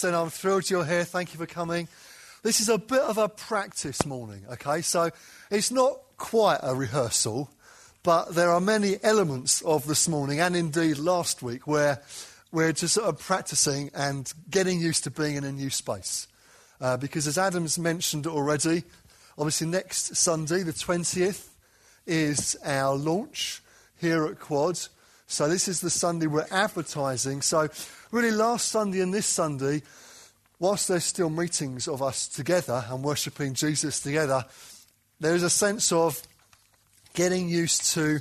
then I'm thrilled you're here. Thank you for coming. This is a bit of a practice morning, okay? So it's not quite a rehearsal, but there are many elements of this morning and indeed last week where we're just sort of practicing and getting used to being in a new space. Uh, because as Adam's mentioned already, obviously next Sunday, the 20th, is our launch here at Quad. So this is the Sunday we're advertising. So really last Sunday and this Sunday, whilst there's still meetings of us together and worshipping Jesus together, there is a sense of getting used to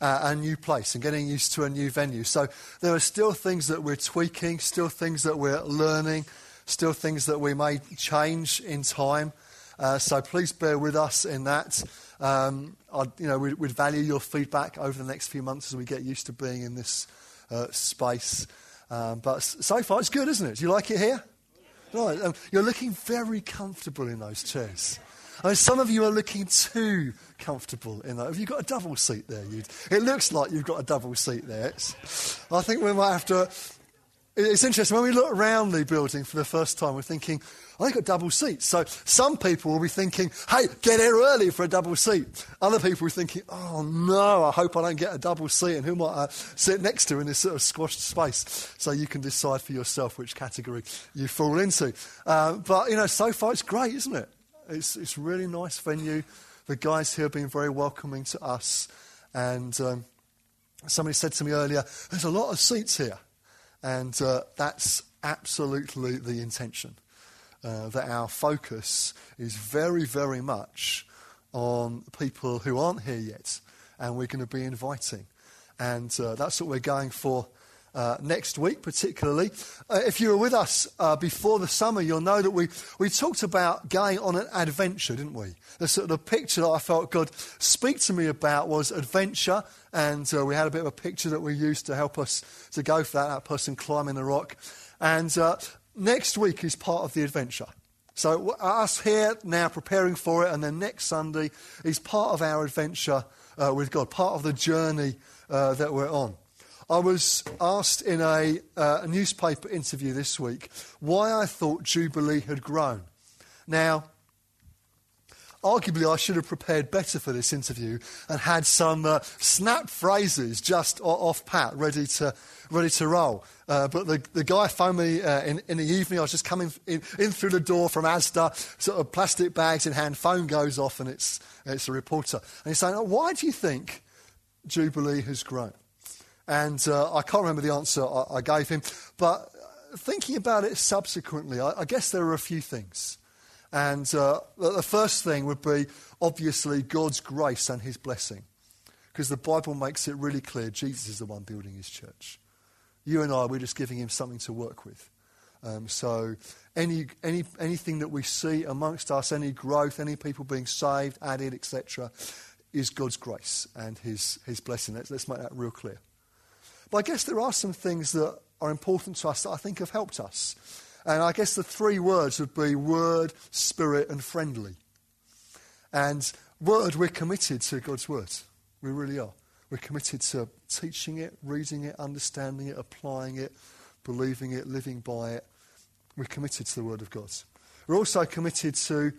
uh, a new place and getting used to a new venue. So there are still things that we're tweaking, still things that we're learning, still things that we may change in time. Uh, so please bear with us in that. Um, you know, we, would value your feedback over the next few months as we get used to being in this uh, space. Um, but so far, it's good, isn't it? Do you like it here? Right, um, you're looking very comfortable in those chairs. I mean, some of you are looking too comfortable in that. Have you got a double seat there? You'd, it looks like you've got a double seat there. It's, I think we might have to. It's interesting when we look around the building for the first time. We're thinking, oh, they've got double seats. So some people will be thinking, hey, get here early for a double seat. Other people are thinking, oh no, I hope I don't get a double seat. And who might I sit next to in this sort of squashed space? So you can decide for yourself which category you fall into. Uh, but you know, so far it's great, isn't it? It's it's really nice venue. The guys here have been very welcoming to us, and um, somebody said to me earlier, "There's a lot of seats here." And uh, that's absolutely the intention. Uh, that our focus is very, very much on people who aren't here yet, and we're going to be inviting. And uh, that's what we're going for uh, next week, particularly. Uh, if you were with us uh, before the summer, you'll know that we, we talked about going on an adventure, didn't we? The sort of picture that I felt God speak to me about was adventure, and uh, we had a bit of a picture that we used to help us to go for that, that person climbing the rock. And uh, next week is part of the adventure. So, us here now preparing for it, and then next Sunday is part of our adventure with God, part of the journey that we're on. I was asked in a, uh, a, newspaper interview this week why I thought Jubilee had grown. Now, arguably, I should have prepared better for this interview and had some uh, snap phrases just off pat, ready to, ready to roll. Uh, but the, the guy phoned me uh, in, in the evening. I was just coming in, in through the door from Asda, sort of plastic bags in hand. Phone goes off, and it's, it's a reporter. And he's saying, oh, Why do you think Jubilee has grown? And uh, I can't remember the answer I, I, gave him. But thinking about it subsequently, I, I guess there are a few things. And uh, the first thing would be obviously God's grace and his blessing. Because the Bible makes it really clear Jesus is the one building his church. You and I, we're just giving him something to work with. Um, so any, any, anything that we see amongst us, any growth, any people being saved, added, etc., is God's grace and his, his blessing. Let's, let's make that real clear. But I guess there are some things that are important to us that I think have helped us. And I guess the three words would be word, spirit, and friendly. And word, we're committed to God's word. We really are. We're committed to teaching it, reading it, understanding it, applying it, believing it, living by it. We're committed to the word of God. We're also committed to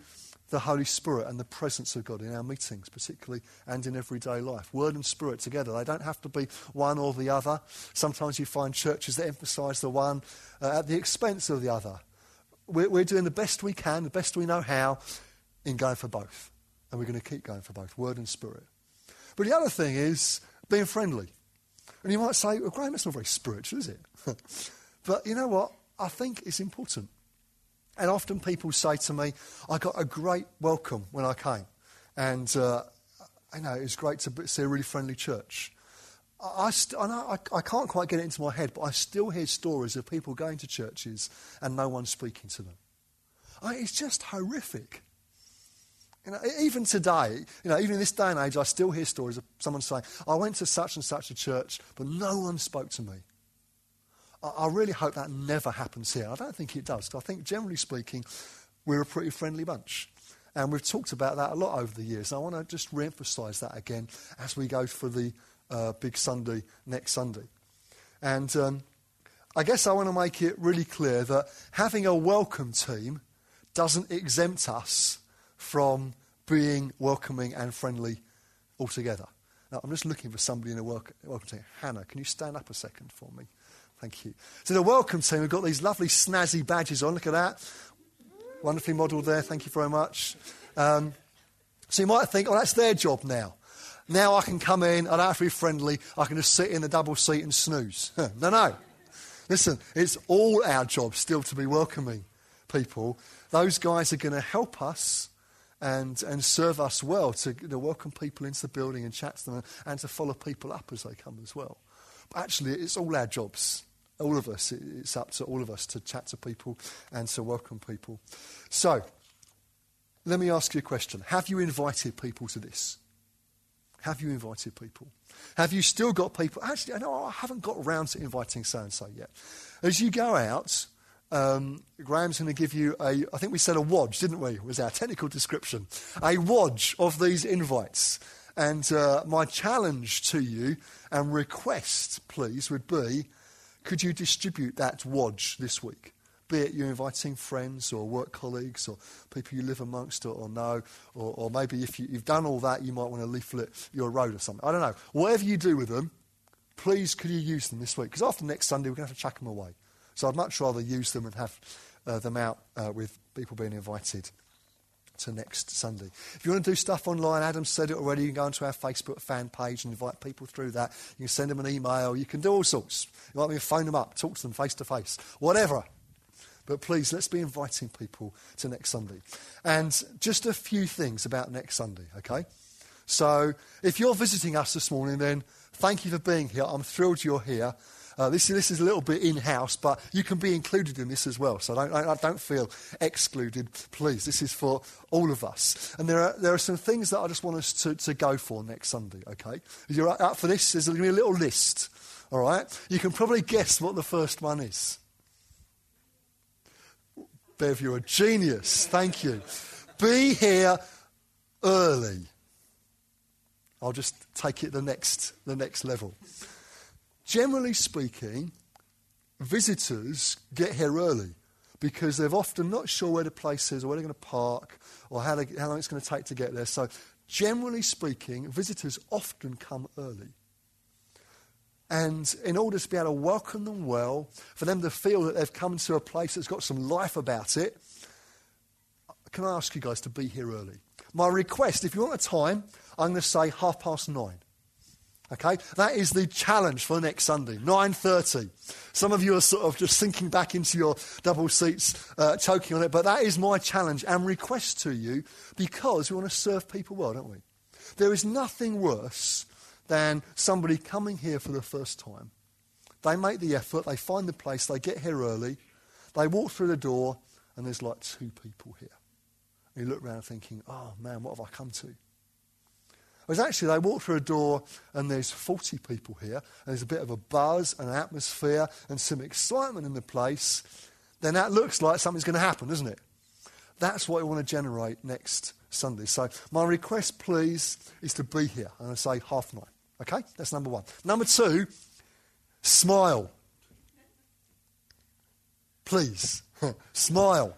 the Holy Spirit and the presence of God in our meetings, particularly and in everyday life. Word and Spirit together. They don't have to be one or the other. Sometimes you find churches that emphasize the one uh, at the expense of the other. We're, we're doing the best we can, the best we know how, in going for both. And we're going to keep going for both, Word and Spirit. But the other thing is being friendly. And you might say, well, Graham, that's not very spiritual, is it? but you know what? I think it's important. And often people say to me, I got a great welcome when I came. And uh, I know it was great to see a really friendly church. I, st- I, know, I, I can't quite get it into my head, but I still hear stories of people going to churches and no one speaking to them. I, it's just horrific. You know, even today, you know, even in this day and age, I still hear stories of someone saying, I went to such and such a church, but no one spoke to me. I, I really hope that never happens here. I don't think it does. I think, generally speaking, we're a pretty friendly bunch. And we've talked about that a lot over the years. And I want to just re emphasize that again as we go for the uh, big Sunday next Sunday. And um, I guess I want to make it really clear that having a welcome team doesn't exempt us from being welcoming and friendly altogether. Now, I'm just looking for somebody in a welcome team. Hannah, can you stand up a second for me? Thank you. So, the welcome team, we've got these lovely snazzy badges on. Look at that. Wonderfully modelled there. Thank you very much. Um, so, you might think, oh, that's their job now. Now I can come in, I don't have to be friendly, I can just sit in the double seat and snooze. no, no. Listen, it's all our job still to be welcoming people. Those guys are going to help us and, and serve us well to you know, welcome people into the building and chat to them and to follow people up as they come as well. But actually, it's all our jobs. All of us. It's up to all of us to chat to people and to welcome people. So, let me ask you a question. Have you invited people to this? Have you invited people? Have you still got people? Actually, I know I haven't got around to inviting so and so yet. As you go out, um, Graham's going to give you a, I think we said a wodge, didn't we? Was our technical description. A wodge of these invites. And uh, my challenge to you and request, please, would be could you distribute that wodge this week? Be it you're inviting friends or work colleagues or people you live amongst or, or know, or, or maybe if you, you've done all that, you might want to leaflet your road or something. I don't know. Whatever you do with them, please could you use them this week? Because after next Sunday, we're going to have to chuck them away. So I'd much rather use them and have uh, them out uh, with people being invited to next Sunday. If you want to do stuff online, Adam said it already, you can go onto our Facebook fan page and invite people through that. You can send them an email, you can do all sorts. You might even phone them up, talk to them face to face, whatever. But please, let's be inviting people to next Sunday. And just a few things about next Sunday, okay? So if you're visiting us this morning, then thank you for being here. I'm thrilled you're here. Uh, this, this is a little bit in house, but you can be included in this as well. So don't, I, don't feel excluded, please. This is for all of us. And there are, there are some things that I just want us to, to go for next Sunday, okay? You're up for this, there's going to be a little list, all right? You can probably guess what the first one is. Bev, you're a genius. Thank you. Be here early. I'll just take it the next, the next level. Generally speaking, visitors get here early because they're often not sure where the place is or where they're going to park or how, they, how long it's going to take to get there. So, generally speaking, visitors often come early. And in order to be able to welcome them well, for them to feel that they've come to a place that's got some life about it, can I ask you guys to be here early? My request, if you want a time, I'm going to say half past nine. Okay, that is the challenge for next Sunday, 9.30. Some of you are sort of just sinking back into your double seats, uh, choking on it, but that is my challenge and request to you because we want to serve people well, don't we? There is nothing worse than somebody coming here for the first time. They make the effort, they find the place, they get here early, they walk through the door, and there's like two people here. And you look around thinking, oh man, what have I come to? Whereas actually, they walk through a door and there's 40 people here, and there's a bit of a buzz and an atmosphere and some excitement in the place, then that looks like something's going to happen, doesn't it? That's what we want to generate next Sunday. So, my request, please, is to be here. And to say half nine. Okay? That's number one. Number two, smile. Please, smile.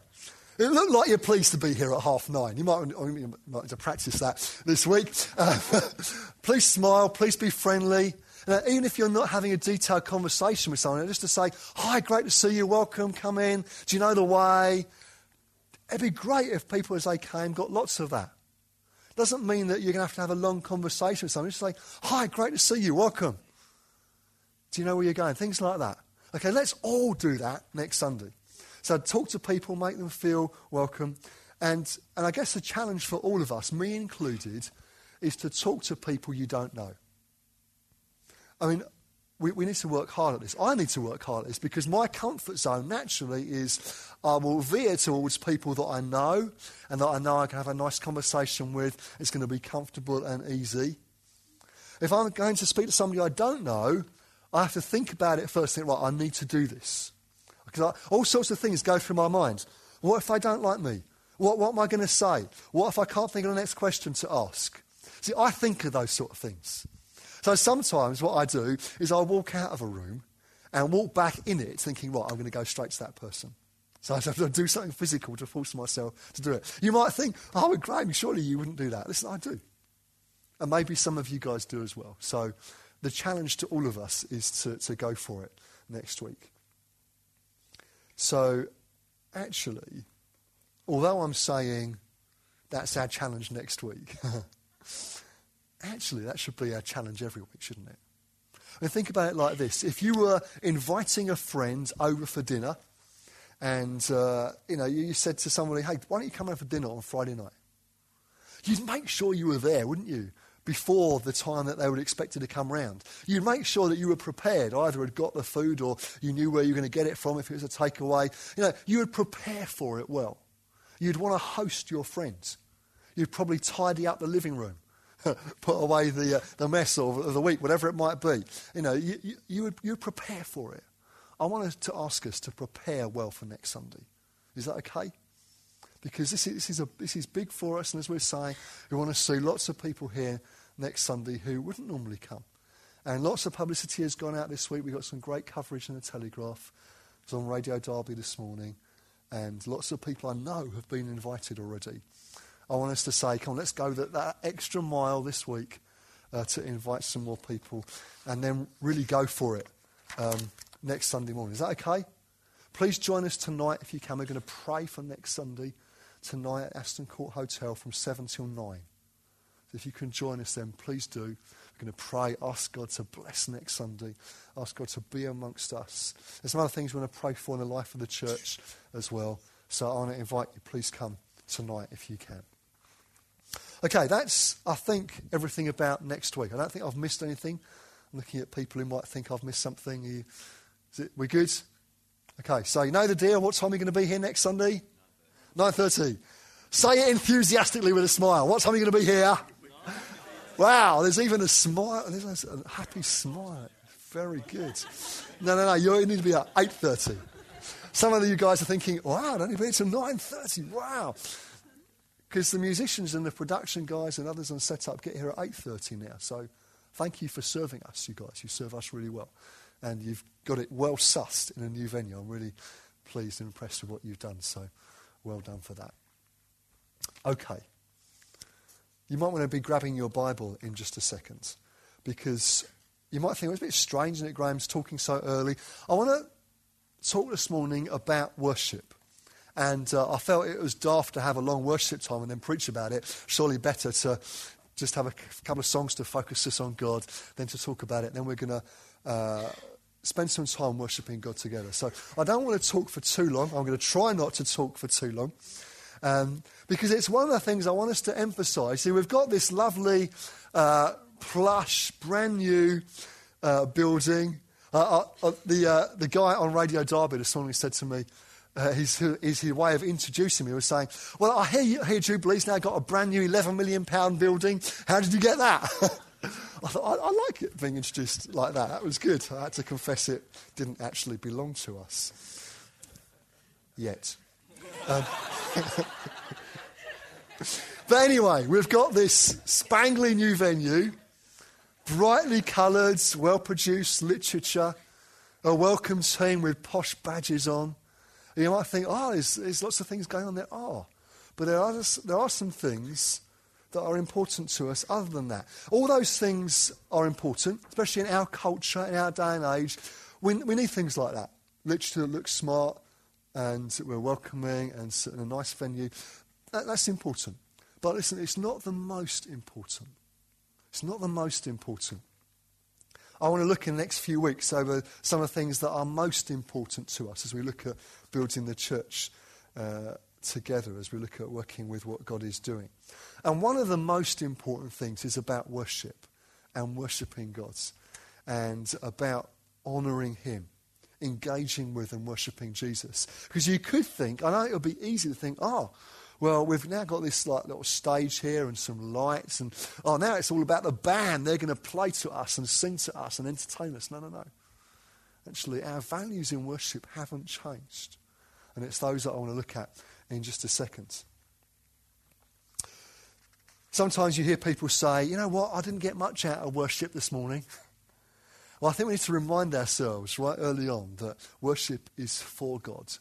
It looked like you're pleased to be here at half nine. You might, you might need to practice that this week. Uh, please smile. Please be friendly. Uh, even if you're not having a detailed conversation with someone, just to say, Hi, great to see you. Welcome. Come in. Do you know the way? It'd be great if people, as they came, got lots of that. Doesn't mean that you're going to have to have a long conversation with someone. Just say, Hi, great to see you. Welcome. Do you know where you're going? Things like that. Okay, let's all do that next Sunday. So I talk to people, make them feel welcome. And, and I guess the challenge for all of us, me included, is to talk to people you don't know. I mean, we, we need to work hard at this. I need to work hard at this because my comfort zone naturally is I will veer towards people that I know and that I know I can have a nice conversation with. It's going to be comfortable and easy. If I'm going to speak to somebody I don't know, I have to think about it first. Think, right, I need to do this because I, all sorts of things go through my mind. What if they don't like me? What, what am I going to say? What if I can't think of the next question to ask? See, I think of those sort of things. So sometimes what I do is I walk out of a room and walk back in it thinking, right, I'm going to go straight to that person. So I have to do something physical to force myself to do it. You might think, oh, Graham, surely you wouldn't do that. Listen, I do. And maybe some of you guys do as well. So the challenge to all of us is to, to go for it next week. So actually, although I'm saying that's our challenge next week, Actually, that should be our challenge every week, shouldn't it? And think about it like this. If you were inviting a friend over for dinner, and uh, you know, you said to somebody, "Hey, why don't you come over for dinner on Friday night?" You'd make sure you were there, wouldn't you? Before the time that they would expect you to come round. You'd make sure that you were prepared, either had got the food or you knew where you were going to get it from if it was a takeaway. You know, you would prepare for it well. You'd want to host your friends. You'd probably tidy up the living room. put away the, uh, the mess of, of, the week, whatever it might be. You know, you, you, you, would, you would prepare for it. I wanted to ask us to prepare well for next Sunday. Is that okay? Because this is, this is, a, this is big for us, and as we're saying, we want to see lots of people here next Sunday who wouldn't normally come. And lots of publicity has gone out this week. We got some great coverage in the Telegraph. It was on Radio Derby this morning. And lots of people I know have been invited already. I want us to say, come on, let's go that, that extra mile this week uh, to invite some more people and then really go for it um, next Sunday morning. Is that okay? Please join us tonight if you can. We're going to pray for next Sunday tonight at Aston Court Hotel from 7 till 9. So if you can join us then, please do. We're going to pray, ask God to bless next Sunday, ask God to be amongst us. There's some other things we want to pray for in the life of the church as well. So I want to invite you, please come tonight if you can. Okay, that's, I think, everything about next week. I don't think I've missed anything. I'm looking at people who might think I've missed something. You, is it, we good? Okay, so you know the deal. What time are you going to be here next Sunday? 9.30. Say it enthusiastically with a smile. What time are you going to be here? Wow, there's even a smile. There's a happy smile. Very good. No, no, no. You need to be at 8.30. Some of you guys are thinking, wow, I don't need to be till 9.30. Wow. Because the musicians and the production guys and others on setup get here at 8.30 now. So thank you for serving us, you guys. You serve us really well. And you've got it well sussed in a new venue. I'm really pleased and impressed with what you've done. So well done for that. Okay. You might want to be grabbing your Bible in just a second. Because you might think, it's a bit strange, that Graham's talking so early. I want to talk this morning about worship. And uh, I felt it was daft to have a long worship time and then preach about it. Surely better to just have a couple of songs to focus us on God than to talk about it. Then we're going to uh, spend some time worshiping God together. So I don't want to talk for too long. I'm going to try not to talk for too long. Um, because it's one of the things I want us to emphasize. See, we've got this lovely, uh, plush, brand new uh, building. Uh, uh, uh the, the guy on Radio Derby this morning said to me, uh, his, his, his, way of introducing me was saying, Well, I hear, you, hear Jubilee's now got a brand new £11 million building. How did you get that? I thought, I, I, like it being introduced like that. That was good. I had to confess it didn't actually belong to us. Yet. Um, but anyway, we've got this spangly new venue, brightly coloured, well produced literature, a welcome team with posh badges on. You might think, oh, there's, there's lots of things going on there. Oh, but there are, there are some things that are important to us other than that. All those things are important, especially in our culture, in our day and age. We, we need things like that. Literature that looks smart and we're welcoming and in a nice venue. That, that's important. But listen, it's not the most important. It's not the most important. I want to look in the next few weeks over some of the things that are most important to us as we look at building the church uh, together, as we look at working with what God is doing. And one of the most important things is about worship and worshipping God and about honouring Him, engaging with and worshipping Jesus. Because you could think, I know it would be easy to think, oh, well, we've now got this like little stage here and some lights, and oh, now it's all about the band. They're going to play to us and sing to us and entertain us. No, no, no. Actually, our values in worship haven't changed. And it's those that I want to look at in just a second. Sometimes you hear people say, you know what, I didn't get much out of worship this morning. Well, I think we need to remind ourselves right early on that worship is for God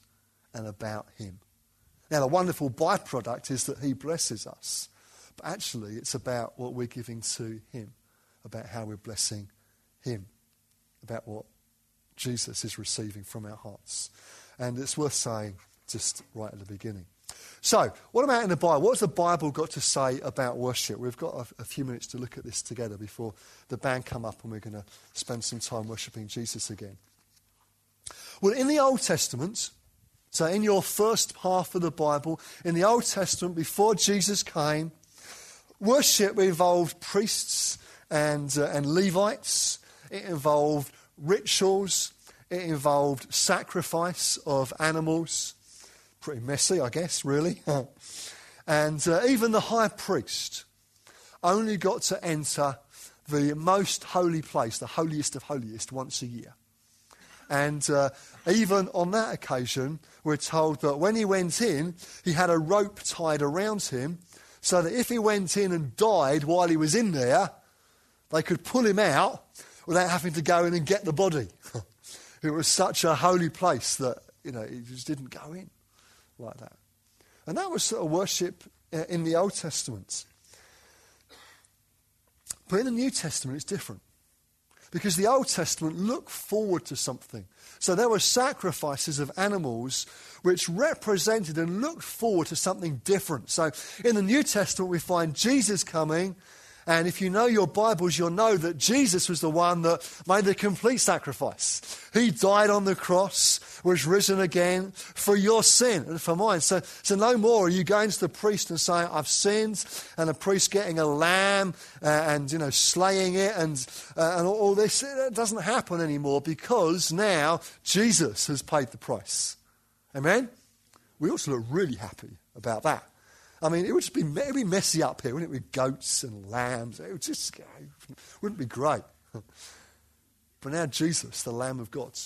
and about Him. Now, the wonderful byproduct is that He blesses us. But actually, it's about what we're giving to Him, about how we're blessing Him, about what Jesus is receiving from our hearts. And it's worth saying just right at the beginning. So, what about in the Bible? What's the Bible got to say about worship? We've got a, a, few minutes to look at this together before the band come up and we're going to spend some time worshipping Jesus again. Well, in the Old Testament, so in your first half of the Bible, in the Old Testament, before Jesus came, worship involved priests and, uh, and Levites. It involved rituals. It involved sacrifice of animals pretty messy, I guess, really. and uh, even the high priest only got to enter the most holy place, the holiest of holiest, once a year. And uh, even on that occasion, we're told that when he went in, he had a rope tied around him so that if he went in and died while he was in there, they could pull him out without having to go in and get the body. it was such a holy place that, you know, he just didn't go in like that. And that was sort of worship uh, in the Old Testament. But in the New Testament, it's different. Because the Old Testament looked forward to something. So there were sacrifices of animals which represented and looked forward to something different. So in the New Testament, we find Jesus coming and if you know your Bibles, you'll know that Jesus was the one that made the complete sacrifice. He died on the cross, was risen again for your sin and for mine. So, so no more are you going to the priest and saying, I've sinned, and the priest getting a lamb uh, and, you know, slaying it and, uh, and all this. It doesn't happen anymore because now Jesus has paid the price. Amen? We also look really happy about that. I mean, it would just be, it'd be messy up here, wouldn't it, with goats and lambs? It would just, wouldn't be great. But now Jesus, the Lamb of God,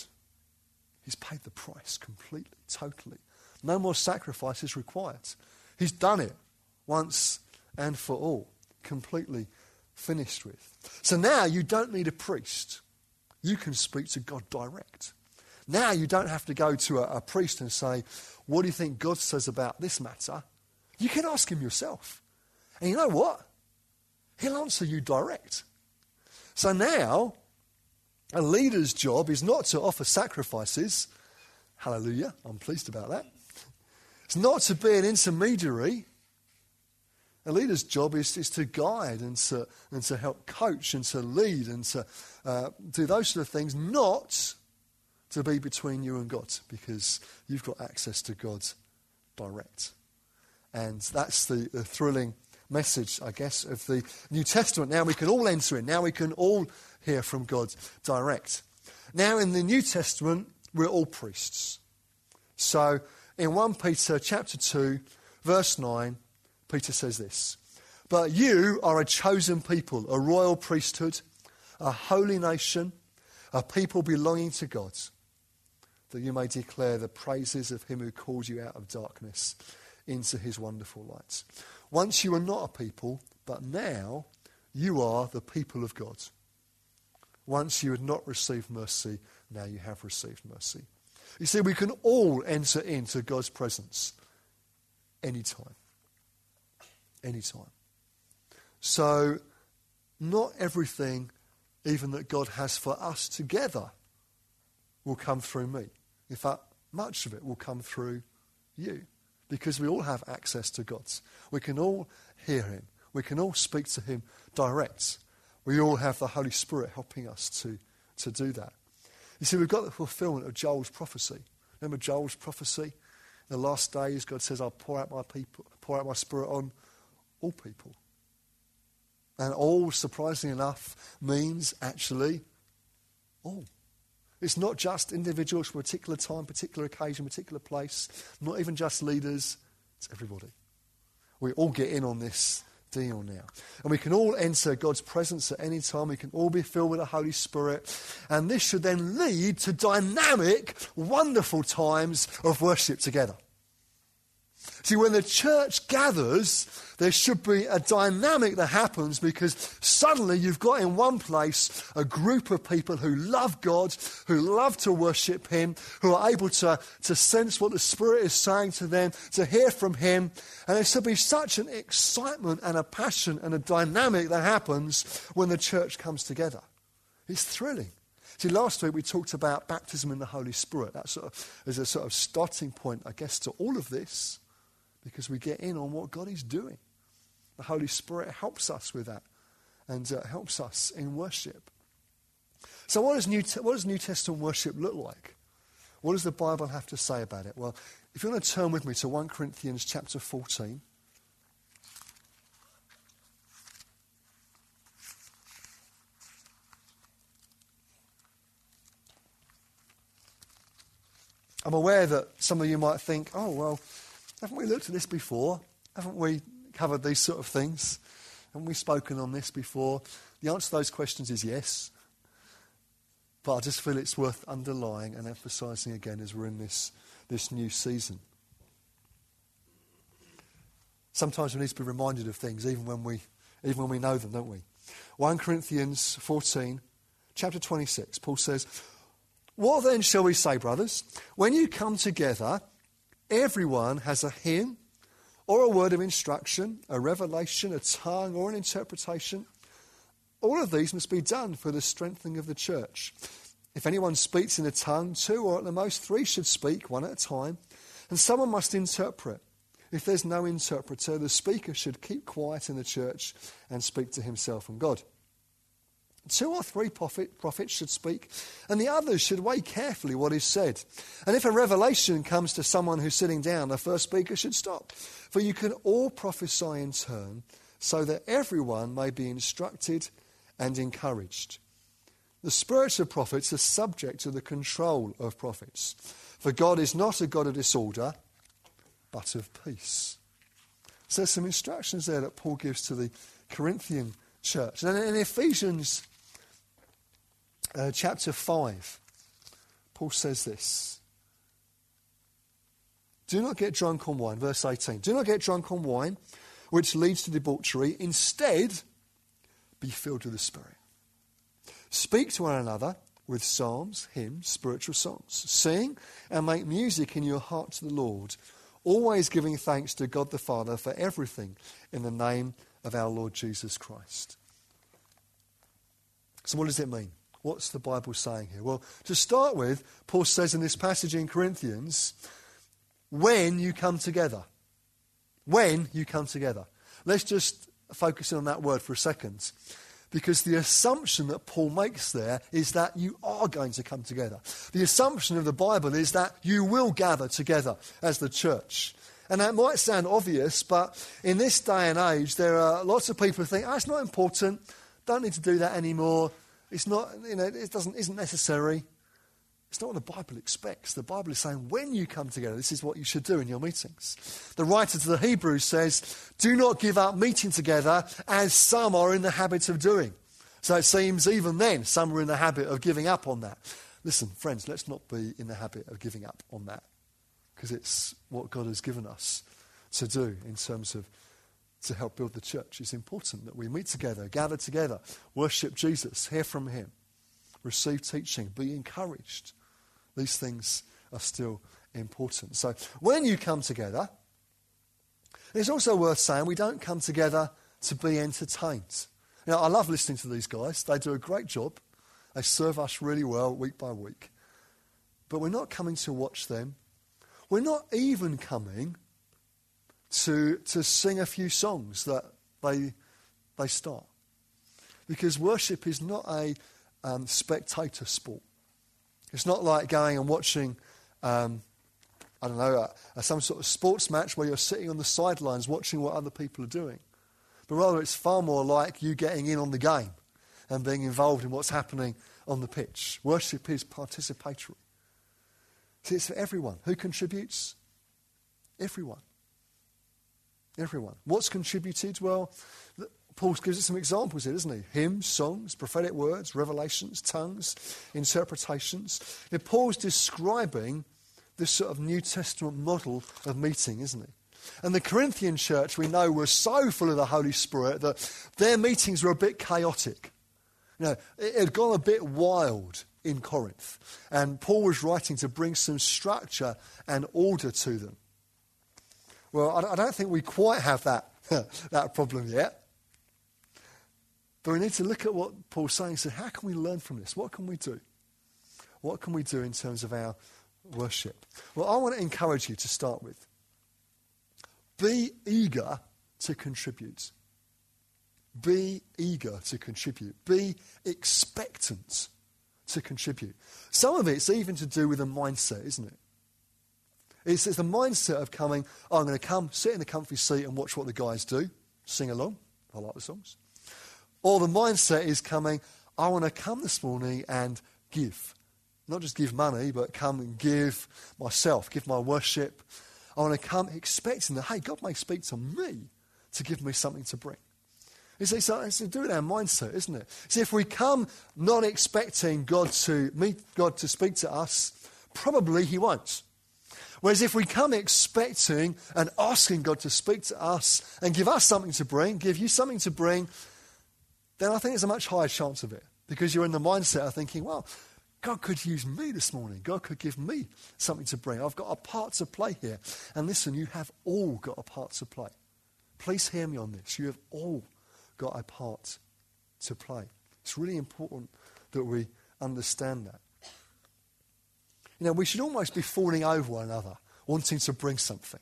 he's paid the price completely, totally. No more sacrifices required. He's done it once and for all, completely finished with. So now you don't need a priest. You can speak to God direct. Now you don't have to go to a, a priest and say, What do you think God says about this matter? You can ask him yourself. And you know what? He'll answer you direct. So now, a leader's job is not to offer sacrifices. Hallelujah. I'm pleased about that. It's not to be an intermediary. A leader's job is, is to guide and to, and to help coach and to lead and to uh, do those sort of things, not to be between you and God because you've got access to God direct. And that's the, the thrilling message, I guess, of the New Testament. Now we can all enter in. Now we can all hear from God direct. Now in the New Testament, we're all priests. So in 1 Peter chapter 2, verse 9, Peter says this But you are a chosen people, a royal priesthood, a holy nation, a people belonging to God, that you may declare the praises of him who called you out of darkness into his wonderful light. Once you were not a people, but now you are the people of God. Once you had not received mercy, now you have received mercy. You see, we can all enter into God's presence anytime. Anytime. So, not everything, even that God has for us together, will come through me. In fact, much of it will come through you because we all have access to God. We can all hear Him. We can all speak to Him direct. We all have the Holy Spirit helping us to, to do that. You see, we've got the fulfillment of Joel's prophecy. Remember Joel's prophecy? In the last days, God says, I'll pour out my people, pour out my spirit on all people. And all, surprisingly enough, means actually all. It's not just individuals from a particular time, particular occasion, particular place, not even just leaders, it's everybody. We all get in on this deal now. And we can all enter God's presence at any time. We can all be filled with the Holy Spirit. And this should then lead to dynamic, wonderful times of worship together. See, when the church gathers, there should be a dynamic that happens because suddenly you've got in one place a group of people who love God, who love to worship Him, who are able to, to sense what the Spirit is saying to them, to hear from Him. And there should be such an excitement and a passion and a dynamic that happens when the church comes together. It's thrilling. See, last week we talked about baptism in the Holy Spirit. That sort of is a sort of starting point, I guess, to all of this because we get in on what God is doing. The Holy Spirit helps us with that and uh, helps us in worship. So, what does, New what does New Testament worship look like? What does the Bible have to say about it? Well, if you want to turn with me to 1 Corinthians chapter 14. I'm aware that some of you might think, oh, well, haven't we looked at this before? Haven't we covered these sort of things? Haven't we spoken on this before? The answer to those questions is yes. But I just feel it's worth underlying and emphasising again as we're in this, this new season. Sometimes we need to be reminded of things even when we, even when we know them, don't we? 1 Corinthians 14, chapter 26, Paul says, What then shall we say, brothers? When you come together, Everyone has a hymn or a word of instruction, a revelation, a tongue, or an interpretation. All of these must be done for the strengthening of the church. If anyone speaks in a tongue, two or at the most three should speak, one at a time, and someone must interpret. If there's no interpreter, the speaker should keep quiet in the church and speak to himself and God. Two or three prophet, prophets should speak, and the others should weigh carefully what is said. And if a revelation comes to someone who's sitting down, the first speaker should stop. For you can all prophesy in turn, so that everyone may be instructed and encouraged. The spiritual prophets are subject to the control of prophets. For God is not a God of disorder, but of peace. So some instructions there that Paul gives to the Corinthian church. And in Ephesians uh, chapter 5, Paul says this Do not get drunk on wine, verse 18. Do not get drunk on wine, which leads to debauchery. Instead, be filled with the Spirit. Speak to one another with psalms, hymns, spiritual songs. Sing and make music in your heart to the Lord, always giving thanks to God the Father for everything in the name of our Lord Jesus Christ. So, what does it mean? What's the Bible saying here? Well, to start with, Paul says in this passage in Corinthians, when you come together. When you come together. Let's just focus in on that word for a second. Because the assumption that Paul makes there is that you are going to come together. The assumption of the Bible is that you will gather together as the church. And that might sound obvious, but in this day and age, there are lots of people who think, oh, it's not important, don't need to do that anymore. It's not, you know, it doesn't, isn't necessary. It's not what the Bible expects. The Bible is saying when you come together, this is what you should do in your meetings. The writer to the Hebrews says, do not give up meeting together as some are in the habit of doing. So it seems even then some are in the habit of giving up on that. Listen, friends, let's not be in the habit of giving up on that because it's what God has given us to do in terms of to help build the church. It's important that we meet together, gather together, worship Jesus, hear from him, receive teaching, be encouraged. These things are still important. So when you come together, it's also worth saying we don't come together to be entertained. You know, I love listening to these guys. They do a great job. They serve us really well week by week. But we're not coming to watch them. We're not even coming to, to sing a few songs that they, they start. Because worship is not a um, spectator sport. It's not like going and watching, um, I don't know, a, a, some sort of sports match where you're sitting on the sidelines watching what other people are doing. But rather, it's far more like you getting in on the game and being involved in what's happening on the pitch. Worship is participatory. See, it's for everyone. Who contributes? Everyone. Everyone. What's contributed? Well, Paul gives us some examples here, doesn't he? Hymns, songs, prophetic words, revelations, tongues, interpretations. Now, Paul's describing this sort of New Testament model of meeting, isn't he? And the Corinthian church, we know, was so full of the Holy Spirit that their meetings were a bit chaotic. You know, it had gone a bit wild in Corinth. And Paul was writing to bring some structure and order to them. Well, I don't think we quite have that, that problem yet. But we need to look at what Paul's saying. So, how can we learn from this? What can we do? What can we do in terms of our worship? Well, I want to encourage you to start with be eager to contribute. Be eager to contribute. Be expectant to contribute. Some of it's even to do with a mindset, isn't it? It's, it's the mindset of coming, oh, I'm going to come, sit in the comfy seat and watch what the guys do, sing along. I like the songs. Or the mindset is coming, I want to come this morning and give. Not just give money, but come and give myself, give my worship. I want to come expecting that, hey, God may speak to me to give me something to bring. You see, so it's to do with our mindset, isn't it? See, if we come not expecting God to meet God to speak to us, probably He won't. Whereas if we come expecting and asking God to speak to us and give us something to bring, give you something to bring, then I think there's a much higher chance of it. Because you're in the mindset of thinking, well, God could use me this morning. God could give me something to bring. I've got a part to play here. And listen, you have all got a part to play. Please hear me on this. You have all got a part to play. It's really important that we understand that. You know, we should almost be falling over one another, wanting to bring something.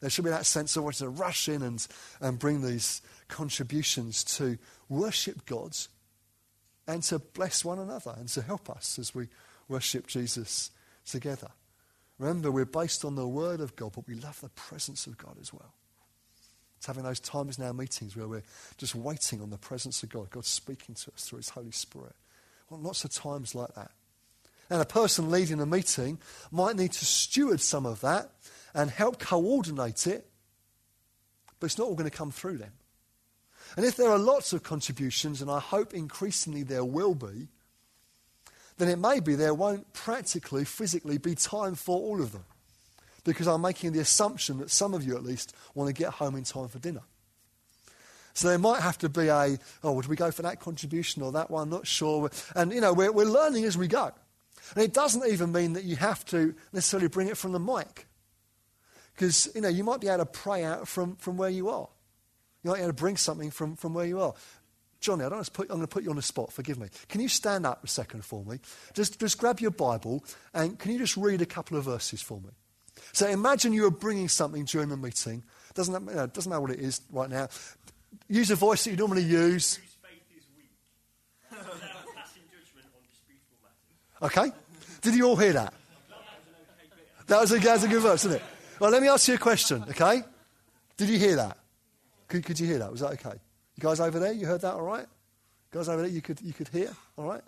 There should be that sense of wanting to rush in and, and bring these contributions to worship God and to bless one another and to help us as we worship Jesus together. Remember, we're based on the Word of God, but we love the presence of God as well. It's having those times in our meetings where we're just waiting on the presence of God, God speaking to us through His Holy Spirit. Well, lots of times like that. And a person leading a meeting might need to steward some of that and help coordinate it, but it's not all going to come through them. And if there are lots of contributions, and I hope increasingly there will be, then it may be there won't practically, physically be time for all of them because I'm making the assumption that some of you at least want to get home in time for dinner. So there might have to be a, oh, would we go for that contribution or that one? Not sure. And, you know, we're, we're learning as we go. And it doesn't even mean that you have to necessarily bring it from the mic. Because, you know, you might be able to pray out from, from where you are. You might be able to bring something from, from where you are. Johnny, I don't want to put, I'm going to put you on the spot, forgive me. Can you stand up a second for me? Just, just grab your Bible and can you just read a couple of verses for me? So imagine you are bringing something during the meeting. Doesn't, you know, doesn't matter what it is right now. Use a voice that you normally use. Okay? Did you all hear that? That was a, that was a good verse, isn't it? Well, let me ask you a question, okay? Did you hear that? Could, could you hear that? Was that okay? You guys over there, you heard that all right? You guys over there, you could, you could hear, all right?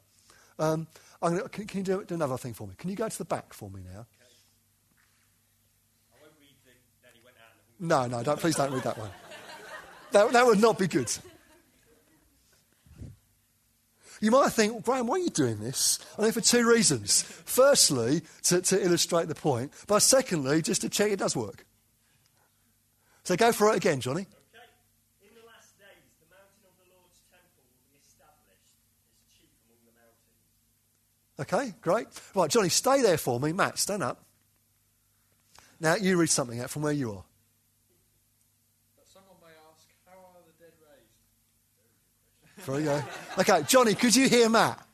Um, gonna, can, can, you do, do another thing for me? Can you go to the back for me now? No, no, don't, please don't read that one. That, that would not be good. You might think, well, Graham, why are you doing this? I mean, for two reasons. Firstly, to, to illustrate the point, but secondly, just to check it does work. So go for it again, Johnny. Okay, great. Right, Johnny, stay there for me. Matt, stand up. Now, you read something out from where you are. There you go. Okay, Johnny, could you hear Matt?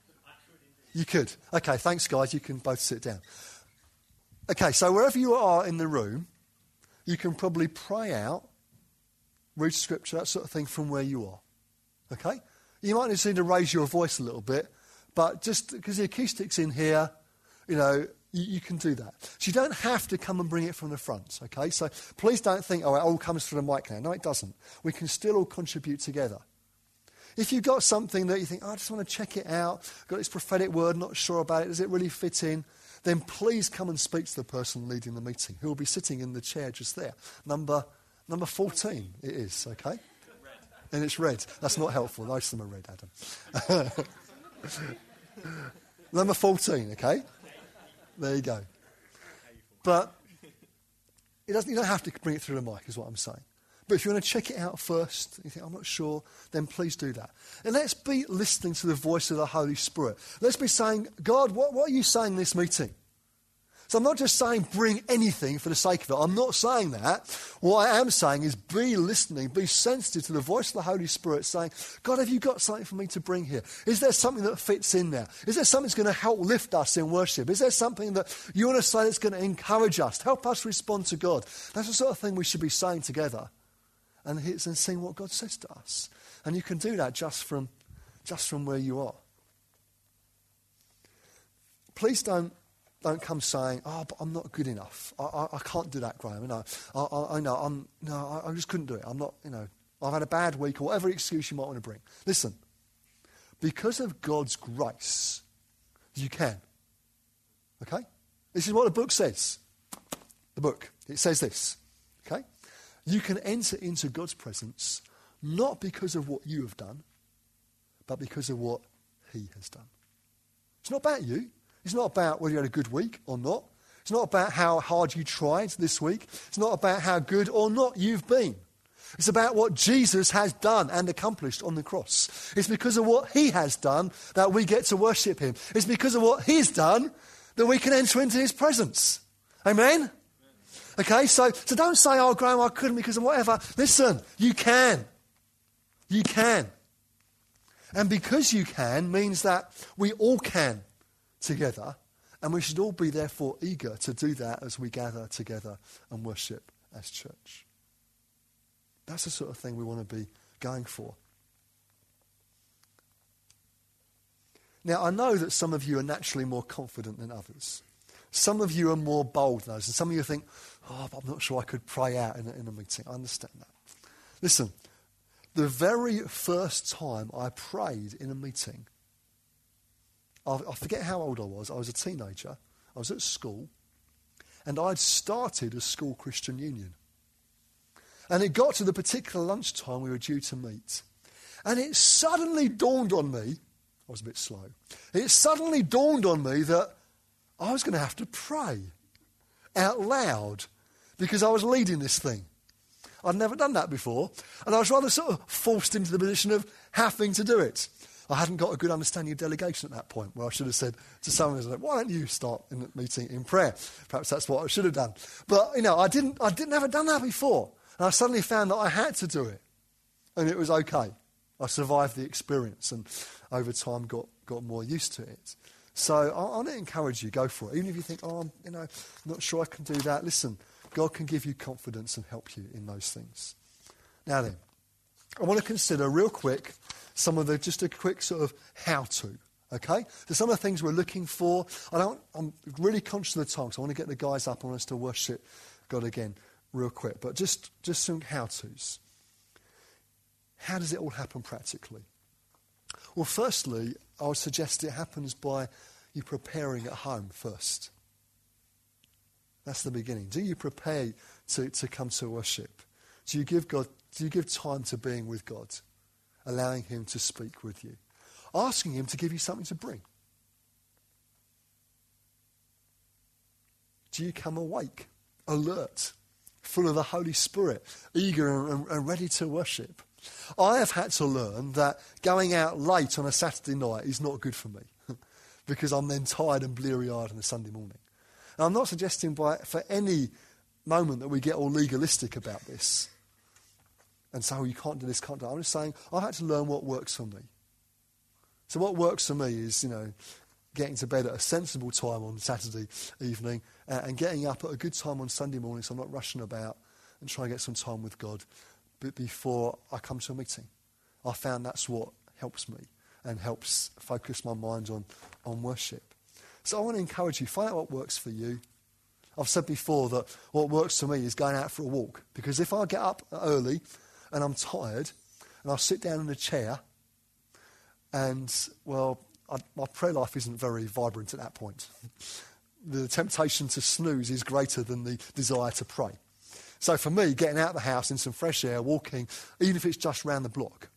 You could. Okay, thanks, guys. You can both sit down. Okay, so wherever you are in the room, you can probably pray out, read scripture, that sort of thing from where you are. Okay? You might need to raise your voice a little bit, but just because the acoustics in here, you know, you, you, can do that. So you don't have to come and bring it from the front, okay? So please don't think, oh, it all comes through the mic now. No, it doesn't. We can still all contribute together. If you've got something that you think, oh, I just want to check it out, got this prophetic word, not sure about it, does it really fit in? Then please come and speak to the person leading the meeting who will be sitting in the chair just there. Number, number 14 it is, okay? And it's red. That's not helpful. Most of them are red, Adam. number 14, okay? There you go. But it doesn't, you don't have to bring it through the mic, is what I'm saying. But if you want to check it out first, you think, I'm not sure, then please do that. And let's be listening to the voice of the Holy Spirit. Let's be saying, God, what, what are you saying in this meeting? So I'm not just saying bring anything for the sake of it. I'm not saying that. What I am saying is be listening, be sensitive to the voice of the Holy Spirit saying, God, have you got something for me to bring here? Is there something that fits in there? Is there something that's going to help lift us in worship? Is there something that you want to say that's going to encourage us, help us respond to God? That's the sort of thing we should be saying together and, and seeing what God says to us. And you can do that just from, just from where you are. Please don't don't come saying, "Oh, but I'm not good enough. I, I, I can't do that, Graham. You I, I, I know I'm no, I, I just couldn't do it. I'm not. You know, I've had a bad week or whatever excuse you might want to bring. Listen, because of God's grace, you can. Okay, this is what the book says. The book it says this. Okay, you can enter into God's presence not because of what you have done, but because of what He has done. It's not about you. It's not about whether you had a good week or not. It's not about how hard you tried this week. It's not about how good or not you've been. It's about what Jesus has done and accomplished on the cross. It's because of what he has done that we get to worship him. It's because of what he's done that we can enter into his presence. Amen? Okay, so, so don't say, oh, Graham, I couldn't because of whatever. Listen, you can. You can. And because you can means that we all can together. And we should all be, therefore, eager to do that as we gather together and worship as church. That's the sort of thing we want to be going for. Now, I know that some of you are naturally more confident than others. Some of you are more bold than others. And some of you think, oh, I'm not sure I could pray out in a, in a meeting. I understand that. Listen, the very first time I prayed in a meeting, I forget how old I was. I was a teenager. I was at school. And I'd started a school Christian union. And it got to the particular lunchtime we were due to meet. And it suddenly dawned on me, I was a bit slow, it suddenly dawned on me that I was going to have to pray out loud because I was leading this thing. I'd never done that before. And I was rather sort of forced into the position of having to do it. I hadn't got a good understanding of delegation at that point, where I should have said to someone, "Why don't you start in the meeting in prayer?" Perhaps that's what I should have done. But you know, I didn't. I didn't ever done that before, and I suddenly found that I had to do it, and it was okay. I survived the experience, and over time got got more used to it. So I, I want to encourage you, go for it. Even if you think, "Oh, I'm, you know, not sure I can do that." Listen, God can give you confidence and help you in those things. Now then, I want to consider real quick some of the, just a quick sort of how to. Okay? So some of the things we're looking for. I don't, I'm really conscious of the time, so I want to get the guys up. I want us to worship God again real quick. But just, just some how to's. How does it all happen practically? Well, firstly, I would suggest it happens by you preparing at home first. That's the beginning. Do you prepare to, to come to worship? Do you give God do you give time to being with God? allowing Him to speak with you, asking Him to give you something to bring. Do you come awake, alert, full of the Holy Spirit, eager and, and ready to worship? I have had to learn that going out late on a Saturday night is not good for me because I'm then tired and bleary eyed on a Sunday morning. And I'm not suggesting by, for any moment that we get all legalistic about this and say, oh, you can't do this, can't do that. I'm just saying, I've had to learn what works for me. So what works for me is, you know, getting to bed at a sensible time on Saturday evening and getting up at a good time on Sunday morning so I'm not rushing about and trying to get some time with God before I come to a meeting. I found that's what helps me and helps focus my mind on, on worship. So I want to encourage you, find out what works for you. I've said before that what works for me is going out for a walk because if I get up early and I'm tired and I'll sit down in a chair And, well, I, my prayer life isn't very vibrant at that point. the temptation to snooze is greater than the desire to pray. So for me, getting out of the house in some fresh air, walking, even if it's just round the block,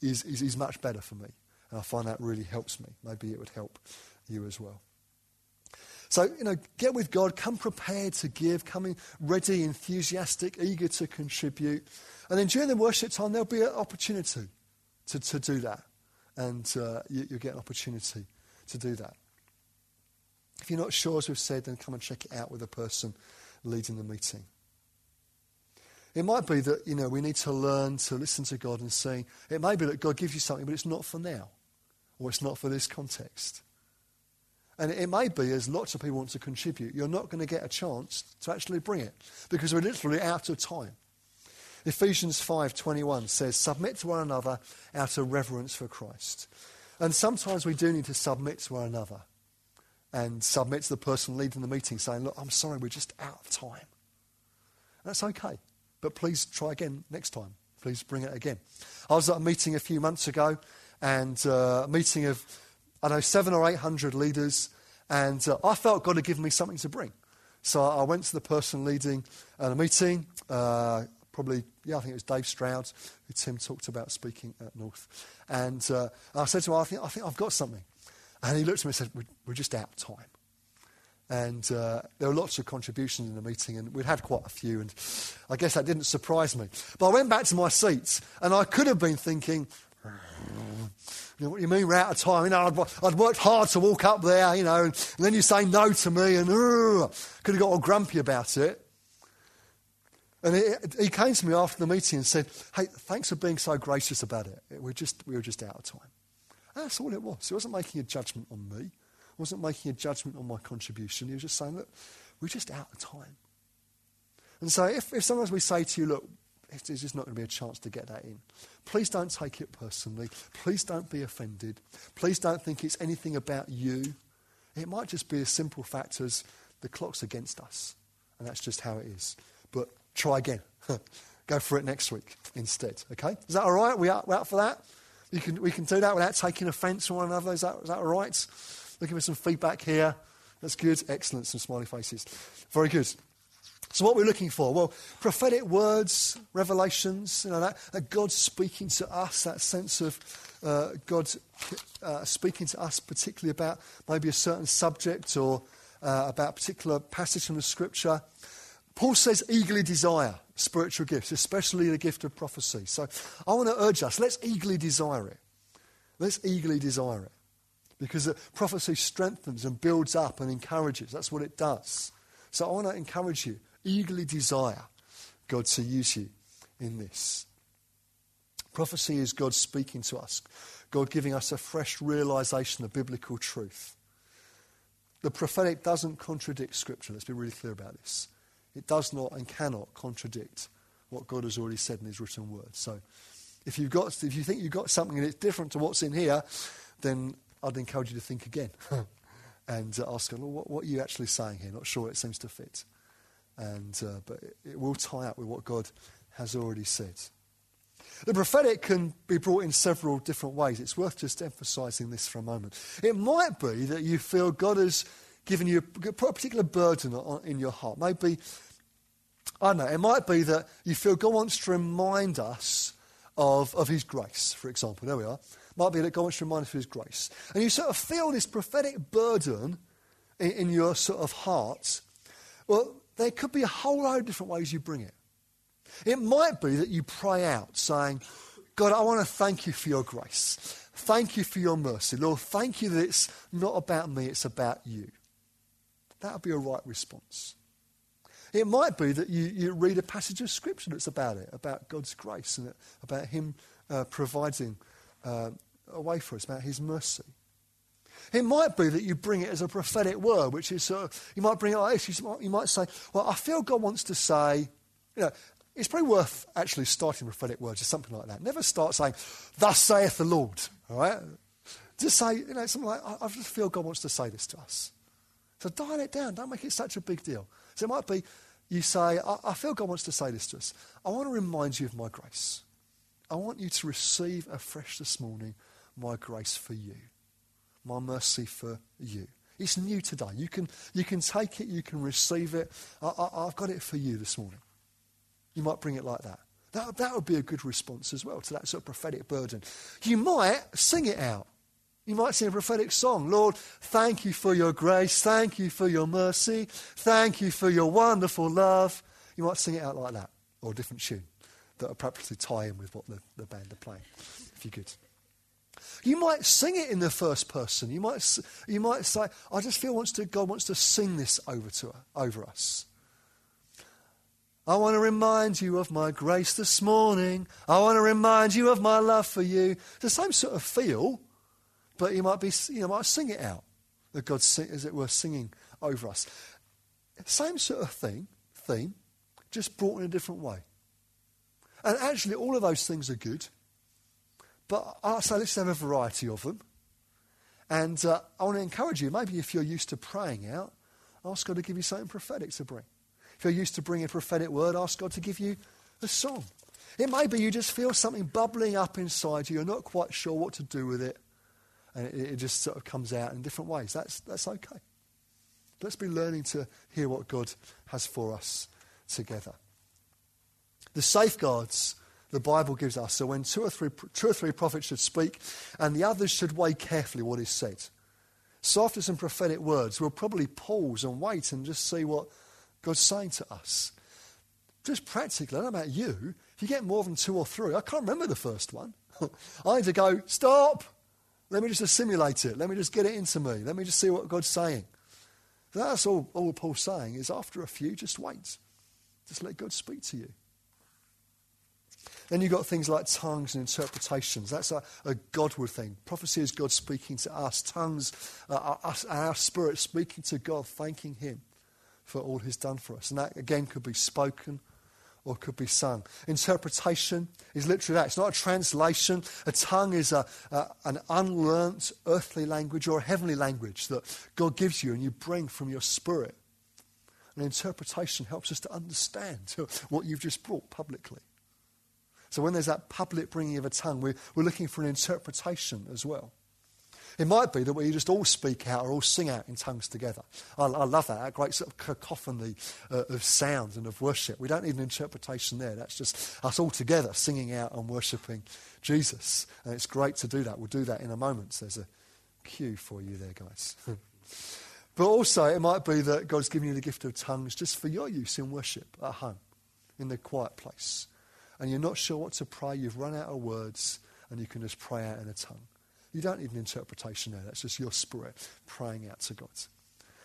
is, is, is much better for me. And I find that really helps me. Maybe it would help you as well. So, you know, get with God, come prepared to give, coming ready, enthusiastic, eager to contribute. And then during the worship time, there'll be an opportunity to, to do that. And uh, you, will get an opportunity to do that. If you're not sure, as we've said, then come and check it out with the person leading the meeting. It might be that, you know, we need to learn to listen to God and sing. It may be that God gives you something, but it's not for now, or it's not for this context. And it may be, as lots of people want to contribute, you're not going to get a chance to actually bring it because we're literally out of time. Ephesians 5:21 says, "Submit to one another out of reverence for Christ." And sometimes we do need to submit to one another and submit to the person leading the meeting, saying, "Look, I'm sorry, we're just out of time." That's okay, but please try again next time. Please bring it again. I was at a meeting a few months ago, and uh, a meeting of I know seven or eight hundred leaders, and uh, I felt God had given me something to bring. So I went to the person leading uh, the meeting, uh, probably, yeah, I think it was Dave Stroud, who Tim talked about speaking at North. And uh, I said to him, I think, I think I've got something. And he looked at me and said, We're, we're just out of time. And uh, there were lots of contributions in the meeting, and we'd had quite a few, and I guess that didn't surprise me. But I went back to my seats, and I could have been thinking, you know, what do you mean we're out of time? You know, I'd, I'd worked hard to walk up there, you know, and, and then you say no to me, and uh, could have got all grumpy about it. And he, came to me after the meeting and said, Hey, thanks for being so gracious about it. We're just, we were just out of time. And that's all it was. He wasn't making a judgment on me, wasn't making a judgment on my contribution. He was just saying, Look, we're just out of time. And so if, if sometimes we say to you, Look, there's just not going to be a chance to get that in. Please don't take it personally. Please don't be offended. Please don't think it's anything about you. It might just be as simple fact as the clock's against us. And that's just how it is. But try again. Go for it next week instead. Okay? Is that all right? We out, we out for that? You can, we can do that without taking offence from one another. Is that, is that all right? Looking for some feedback here. That's good. Excellent. Some smiley faces. Very good. So, what we're looking for? Well, prophetic words, revelations, you know, that, that God speaking to us, that sense of uh, God uh, speaking to us, particularly about maybe a certain subject or uh, about a particular passage from the scripture. Paul says, eagerly desire spiritual gifts, especially the gift of prophecy. So, I want to urge us, let's eagerly desire it. Let's eagerly desire it. Because prophecy strengthens and builds up and encourages. That's what it does. So, I want to encourage you eagerly desire God to use you in this. Prophecy is God speaking to us, God giving us a fresh realization of biblical truth. The prophetic doesn't contradict Scripture. Let's be really clear about this. It does not and cannot contradict what God has already said in His written word. So, if you've got, if you think you've got something and it's different to what's in here, then I'd encourage you to think again and uh, ask well, what, what, are you actually saying here? Not sure it seems to fit and, uh, but it, it will tie up with what God has already said. The prophetic can be brought in several different ways. It's worth just emphasizing this for a moment. It might be that you feel God has given you a particular burden in your heart. Maybe, I don't know, it might be that you feel God wants to remind us of, of His grace, for example. There we are. Might be that God wants to remind us of His grace. And you sort of feel this prophetic burden in, in your sort of heart. Well, there could be a whole load of different ways you bring it. It might be that you pray out saying, God, I want to thank you for your grace. Thank you for your mercy. Lord, thank you that it's not about me, it's about you. That would be a right response. It might be that you, you read a passage of Scripture that's about it, about God's grace and about Him uh, providing uh, a way for us, about His mercy. It might be that you bring it as a prophetic word, which is, uh, you might bring it like this. You might say, well, I feel God wants to say, you know, it's probably worth actually starting prophetic words or something like that. Never start saying, thus saith the Lord, all right? Just say, you know, something like, I, I just feel God wants to say this to us. So dial it down. Don't make it such a big deal. So it might be, you say, I, I feel God wants to say this to us. I want to remind you of my grace. I want you to receive afresh this morning my grace for you, my mercy for you. It's new today. You can, you can take it, you can receive it. I, I've got it for you this morning. You might bring it like that. That, that would be a good response as well to that sort of prophetic burden. You might sing it out. You might sing a prophetic song. Lord, thank you for your grace. Thank you for your mercy. Thank you for your wonderful love. You might sing it out like that, or a different tune that practically tie in with what the, the band are playing, if you could. You might sing it in the first person. You might, you might say, I just feel wants to, God wants to sing this over, to, over us. I want to remind you of my grace this morning. I want to remind you of my love for you. The same sort of feel, but you might be, you might sing it out that God, as it were, singing over us. Same sort of thing, theme, just brought in a different way. And actually, all of those things are good. But I say let's have a variety of them. And uh, I want to encourage you, maybe if you're used to praying out, ask God to give you something prophetic to bring. If you're used to bringing a prophetic word, ask God to give you a song. It may be you just feel something bubbling up inside you. You're not quite sure what to do with it. And it, it just sort of comes out in different ways. That's, that's okay. Let's be learning to hear what God has for us together. The safeguards the Bible gives us. So when two or three, two or three prophets should speak, and the others should weigh carefully what is said. So after some prophetic words, we'll probably pause and wait and just see what God's saying to us. Just practically, I don't know about you, if you get more than two or three, I can't remember the first one. I need to go, stop. Let me just assimilate it. Let me just get it into me. Let me just see what God's saying. That's all, all Paul's saying is after a few, just wait. Just let God speak to you. Then you've got things like tongues and interpretations. That's a, a Godward thing. Prophecy is God speaking to us. Tongues uh, are us, our spirit speaking to God, thanking Him for all He's done for us. And that, again, could be spoken or could be sung. Interpretation is literally that. It's not a translation. A tongue is a, a, an unlearnt earthly language or a heavenly language that God gives you and you bring from your spirit. And interpretation helps us to understand what you've just brought publicly. So when there's that public bringing of a tongue, we're, we're looking for an interpretation as well. It might be that we just all speak out or all sing out in tongues together. I, I love that, that great sort of cacophony uh, of sounds and of worship. We don't need an interpretation there. That's just us all together singing out and worshipping Jesus. And it's great to do that. We'll do that in a moment. There's a cue for you there, guys. but also, it might be that God's given you the gift of tongues just for your use in worship at home, in the quiet place and you're not sure what to pray, you've run out of words, and you can just pray out in a tongue. You don't need an interpretation there. That's just your spirit praying out to God.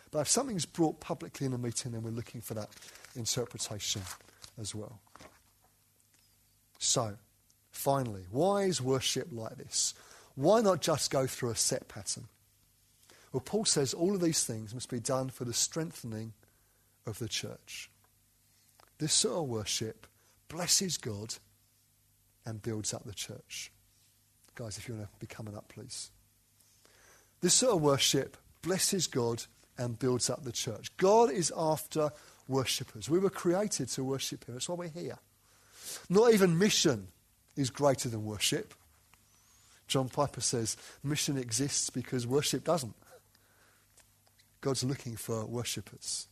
But if something's brought publicly in a meeting, then we're looking for that interpretation as well. So, finally, why is worship like this? Why not just go through a set pattern? Well, Paul says all of these things must be done for the strengthening of the church. This sort of worship blesses God and builds up the church. Guys, if you want to be coming up, please. This sort of worship blesses God and builds up the church. God is after worshippers. We were created to worship Him. That's why we're here. Not even mission is greater than worship. John Piper says mission exists because worship doesn't. God's looking for worshippers.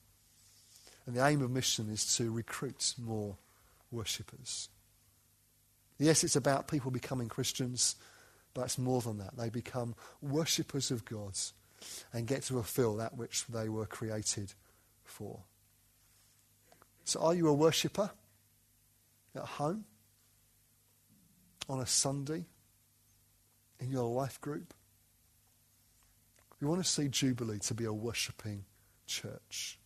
And the aim of mission is to recruit more worshippers. Yes, it's about people becoming Christians, but it's more than that. They become worshippers of God and get to fulfill that which they were created for. So, are you a worshipper at home, on a Sunday, in your life group? We want to see Jubilee to be a worshipping church.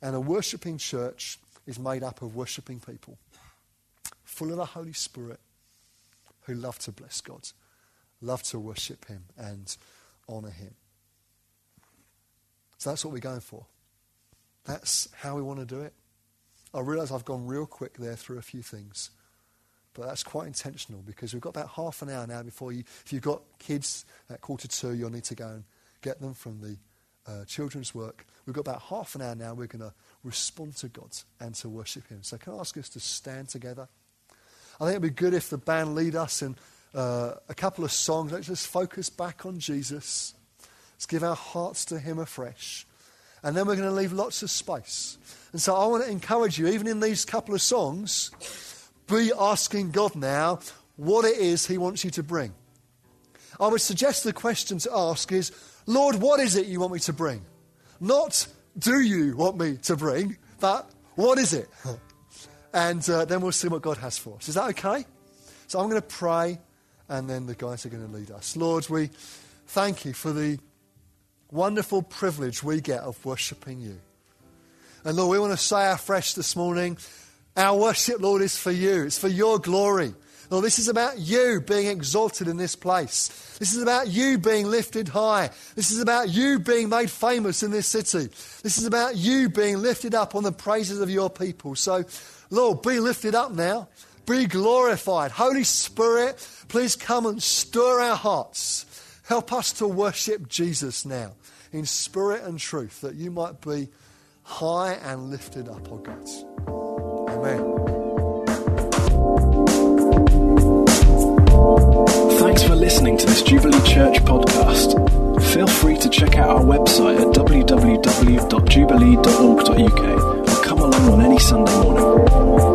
And a worshipping church is made up of worshipping people, full of the Holy Spirit, who love to bless God, love to worship Him and honour Him. So that's what we're going for. That's how we want to do it. I realise I've gone real quick there through a few things, but that's quite intentional because we've got about half an hour now before you. If you've got kids at quarter two, you'll need to go and get them from the uh, children's work. We've got about half an hour now. We're going to respond to God and to worship Him. So, can I ask us to stand together? I think it'd be good if the band lead us in uh, a couple of songs. Let's just focus back on Jesus. Let's give our hearts to Him afresh. And then we're going to leave lots of space. And so I want to encourage you, even in these couple of songs, be asking God now what it is He wants you to bring. I would suggest the question to ask is, Lord, what is it you want me to bring? Not, do you want me to bring, but what is it? and uh, then we'll see what God has for us. Is that okay? So I'm going to pray, and then the guys are going to lead us. Lord, we thank you for the wonderful privilege we get of worshipping you. And Lord, we want to say afresh this morning, our worship, Lord, is for you. It's for your glory. Lord, this is about you being exalted in this place. This is about you being lifted high. This is about you being made famous in this city. This is about you being lifted up on the praises of your people. So, Lord, be lifted up now. Be glorified. Holy Spirit, please come and stir our hearts. Help us to worship Jesus now in spirit and truth, that you might be high and lifted up, oh God. Amen. Thanks for listening to this Jubilee Church podcast. Feel free to check out our website at www.jubilee.org.uk on any Sunday morning.